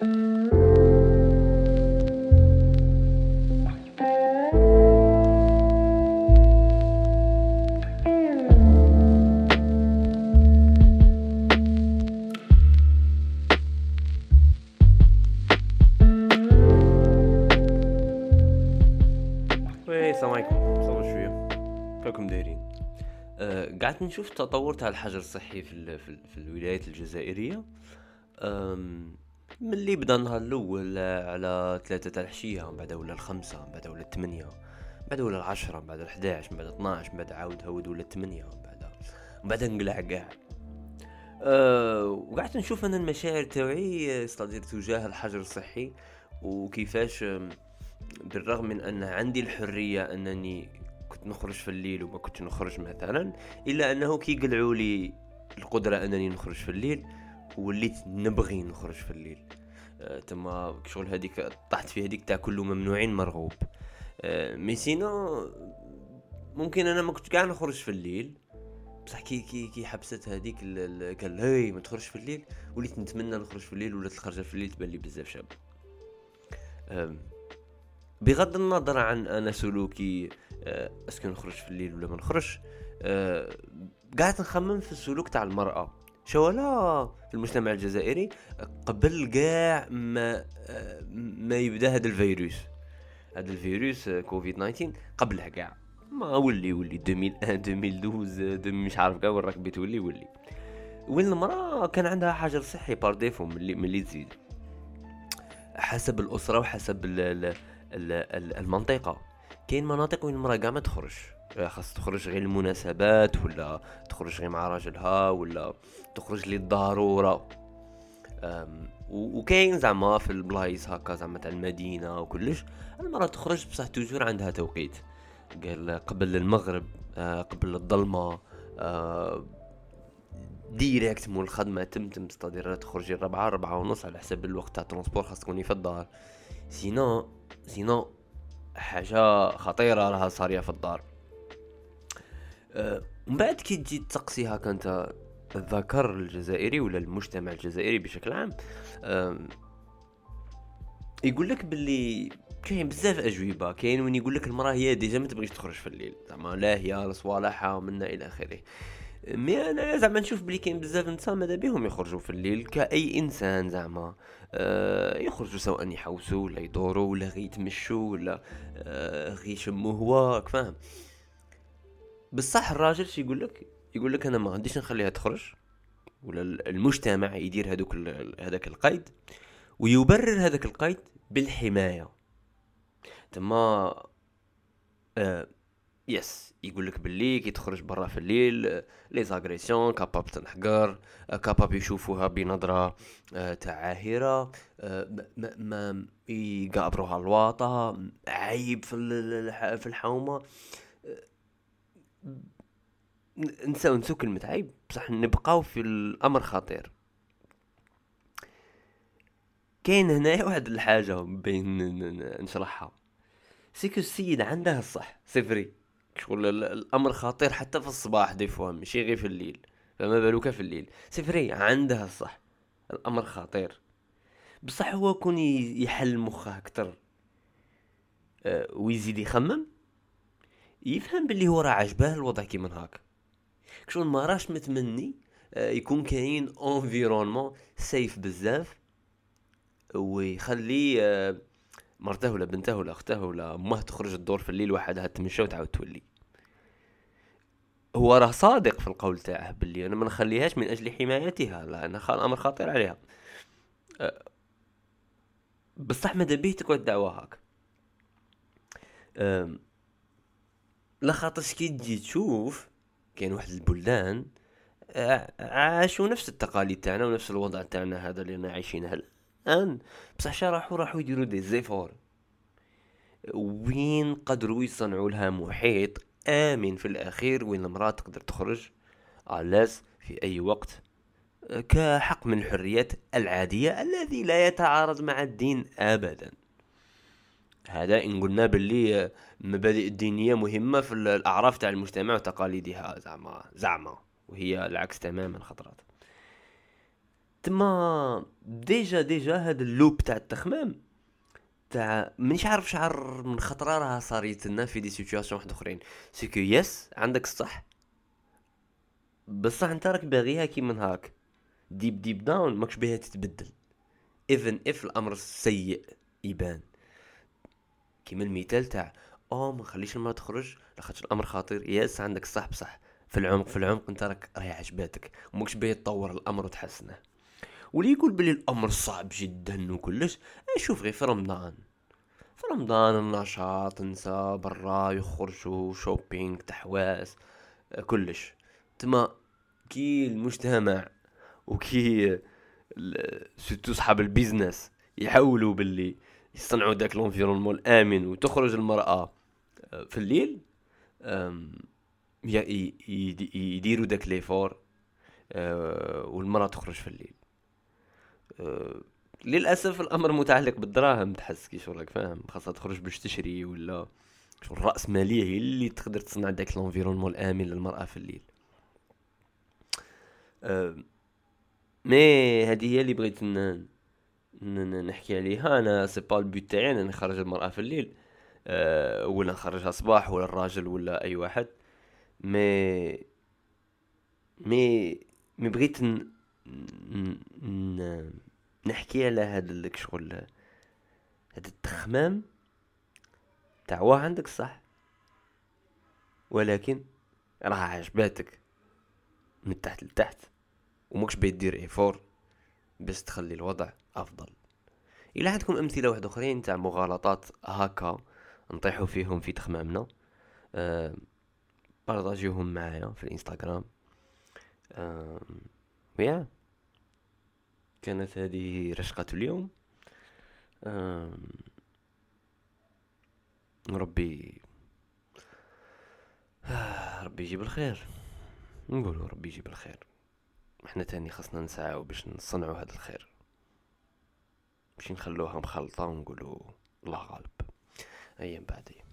وي السلام عليكم. دايرين؟ أه قعدت نشوف التطور تاع الحجر الصحي في في, ال في الولايات الجزائرية. ملي بدأ النهار الأول على ثلاثة تاع العشيه من بعد ولا الخمسة من بعد ولا الثمانية من بعد ولا العشرة من بعد 11 من بعد 12 من بعد عاود هود ولا الثمانية من بعد من بعد نقلع كاع. أه وقعدت نشوف أنا المشاعر تاوعي استدير تجاه الحجر الصحي وكيفاش بالرغم من أن عندي الحرية أنني كنت نخرج في الليل وما كنت نخرج مثلا إلا أنه كي قلعوا لي القدرة أنني نخرج في الليل وليت نبغي نخرج في الليل. آه تما شغل هذيك طحت في هذيك تاع كل ممنوع مرغوب. آه mais sinon ممكن أنا ما كنت كاع نخرج في الليل. بصح كي كي كي حبست هذيك ال- ال- قال هاي ما تخرجش في الليل. وليت نتمنى نخرج في الليل ولات الخرجة في الليل تبان لي بزاف شاب. آم، بغض النظر عن أنا سلوكي آه، est-ce que نخرج في الليل ولا ما نخرجش آه، قاعد نخمم في السلوك تاع المرأة. شو لا في المجتمع الجزائري قبل كاع ما ما يبدأ هذا الفيروس. هذا الفيروس كوفيد 19 قبلها كاع. ما ولي ولي 2001 2012 2000 مش عارف كاع وين راك بتولي ولي وين المرأة كان عندها حجر صحي par défaut ملي ملي تزيد. حسب الأسرة وحسب ال ال ال ال المنطقة. كاين مناطق وين المرأة كاع ما تخرج. خاص تخرج غير المناسبات ولا تخرج غير مع راجلها ولا تخرج و- وكاين زعما في البلايص هكا زعما تاع المدينة وكلش. المرأة تخرج بصح toujours عندها توقيت. قال قبل المغرب آه، قبل الظلمة آه، direct مول الخدمة تمتم c'est-à-dire تخرجي الربعة ربعة ونص على حسب الوقت تاع ال transport خاص تكوني في الدار. sinon sinon حاجة خطيرة راها صارية في الدار. أه، من بعد كي تجي تسقسي هكا انت الذكر الجزائري ولا المجتمع الجزائري بشكل عام أم، يقول لك باللي كاين بزاف أجوبة كاين وين يقول لك المرأة هي déjà ما تبغيش تخرج في الليل زعما لاهيه لصوالحها ومنا إلى آخره. mais أنا زعما نشوف بلي كاين بزاف نساء ماذا بيهم يخرجوا في الليل كأي إنسان زعما آه يخرجوا سواء يحوسوا ولا يدوروا ولا غي يتمشوا ولا آه غي يشموا هواك فاهم؟ بصح الراجل شي يقول لك يقول لك أنا ما غاديش نخليها تخرج ولا ال- المجتمع يدير هذوك هذاك القيد ويبرر هذاك القيد بالحماية. تما آه yes يقول لك باللي كي تخرج برا في الليل آه، les agressions capable تنحقر آه، كاباب يشوفوها بنظرة آه، تاع عاهرة آه، ما- ما يقابروها الواطة عيب في في الحومة. ن- نساو نسو كلمة عيب. بصح نبقاو في الأمر خطير. كاين هنايا واحد الحاجة بين نشرحها. سيكو السيد عنده الصح صفري شغل ال- الأمر خطير حتى في الصباح دي فوا ماشي غير في الليل. فما بالك في الليل. c'est vrai عنده الصح. الأمر خطير. بصح هو كون يحل مخه أكتر آه، ويزيد يخمم. يفهم باللي هو راه عجباه الوضع كيما هاك. شغل ما راش متمني آه، يكون كاين environnement safe بزاف ويخلي آه، مرته ولا بنته ولا أخته ولا أمه تخرج الدور في الليل وحدها تمشى وتعاود تولي. هو راه صادق في القول تاعه باللي أنا ما نخليهاش من أجل حمايتها لأن الأمر خطير عليها. أه، بصح ماذا بيه تقعد دعوة هاك؟ أم، لا خاطرش كي تجي تشوف كاين واحد البلدان آه، عاشوا نفس التقاليد تاعنا ونفس الوضع تاعنا هذا اللي رانا عايشينه الآن. بصح شا راحوا راحوا يديروا دي زيفور وين قدروا يصنعوا لها محيط آمن في الأخير وين المرأة تقدر تخرج؟ à l'aise في أي وقت؟ آه، كحق من الحريات العادية الذي لا يتعارض مع الدين ابدا. هذا إن قلنا باللي المبادئ الدينية مهمة في ال- الأعراف تاع المجتمع وتقاليدها زعما زعما وهي العكس تماما خطرات. تما déjà ديجا هذا ال loop تاع التخمام تاع مانيش عارف شحال من خطرة راها صاريت لنا في des situations وحدأخرين. c'est que yes عندك الصح. بصح أنت راك باغيها كي من هاك deep deep down ماكش بيها تتبدل. even if الأمر سيء يبان. كيما المثال تاع أو ما نخليش المرأة تخرج لاخاطش الأمر خطير. yes عندك الصح بصح. في العمق في العمق أنت راك راهي عجباتك. وماكش باغي تطور الأمر وتحسنه. واللي يقول بلي الأمر صعب جدا وكلش شوف غير في رمضان. في رمضان النشاط نسا برا يخرجوا shopping تحواس كلش. تما كي المجتمع وكي surtout صحاب ال business يحاولوا باللي يصنعوا داك l'environnement الآمن وتخرج المرأة آه، في الليل يديروا داك les efforts آه، والمرأة تخرج في الليل. آه، للأسف الأمر متعلق بالدراهم تحس كي شو راك فاهم؟ خاصها تخرج باش تشري ولا شو الراسماليه هي اللي تقدر تصنع داك l'environnement الآمن للمرأة في الليل. mais هذه هي اللي بغيت نحكي عليها. أنا c'est pas ال but تاعي أنا نخرج المرأة في الليل. أه ولا نخرجها صباح ولا الراجل ولا أي واحد. مي مي مي بغيت ن... ن... نحكي على هذا الشغل هذا التخمام تاع واه عندك صح. ولكن راه عجباتك من تحت لتحت وماكش بيدير effort باش تخلي الوضع أفضل. إلى عندكم أمثلة واحد أخرين تاع مغالطات هكا نطيحوا فيهم في تخمامنا. أه بارطاجيوهم معايا في الإنستغرام. أه يا كانت هذه رشقة اليوم. أه ربي ربي يجيب الخير. نقولوا ربي يجيب الخير. إحنا تاني خاصنا نسعاو باش نصنعوا هذا الخير. مش نخلوها مخلطة ونقولوا الله غالب. أيام بعد أيام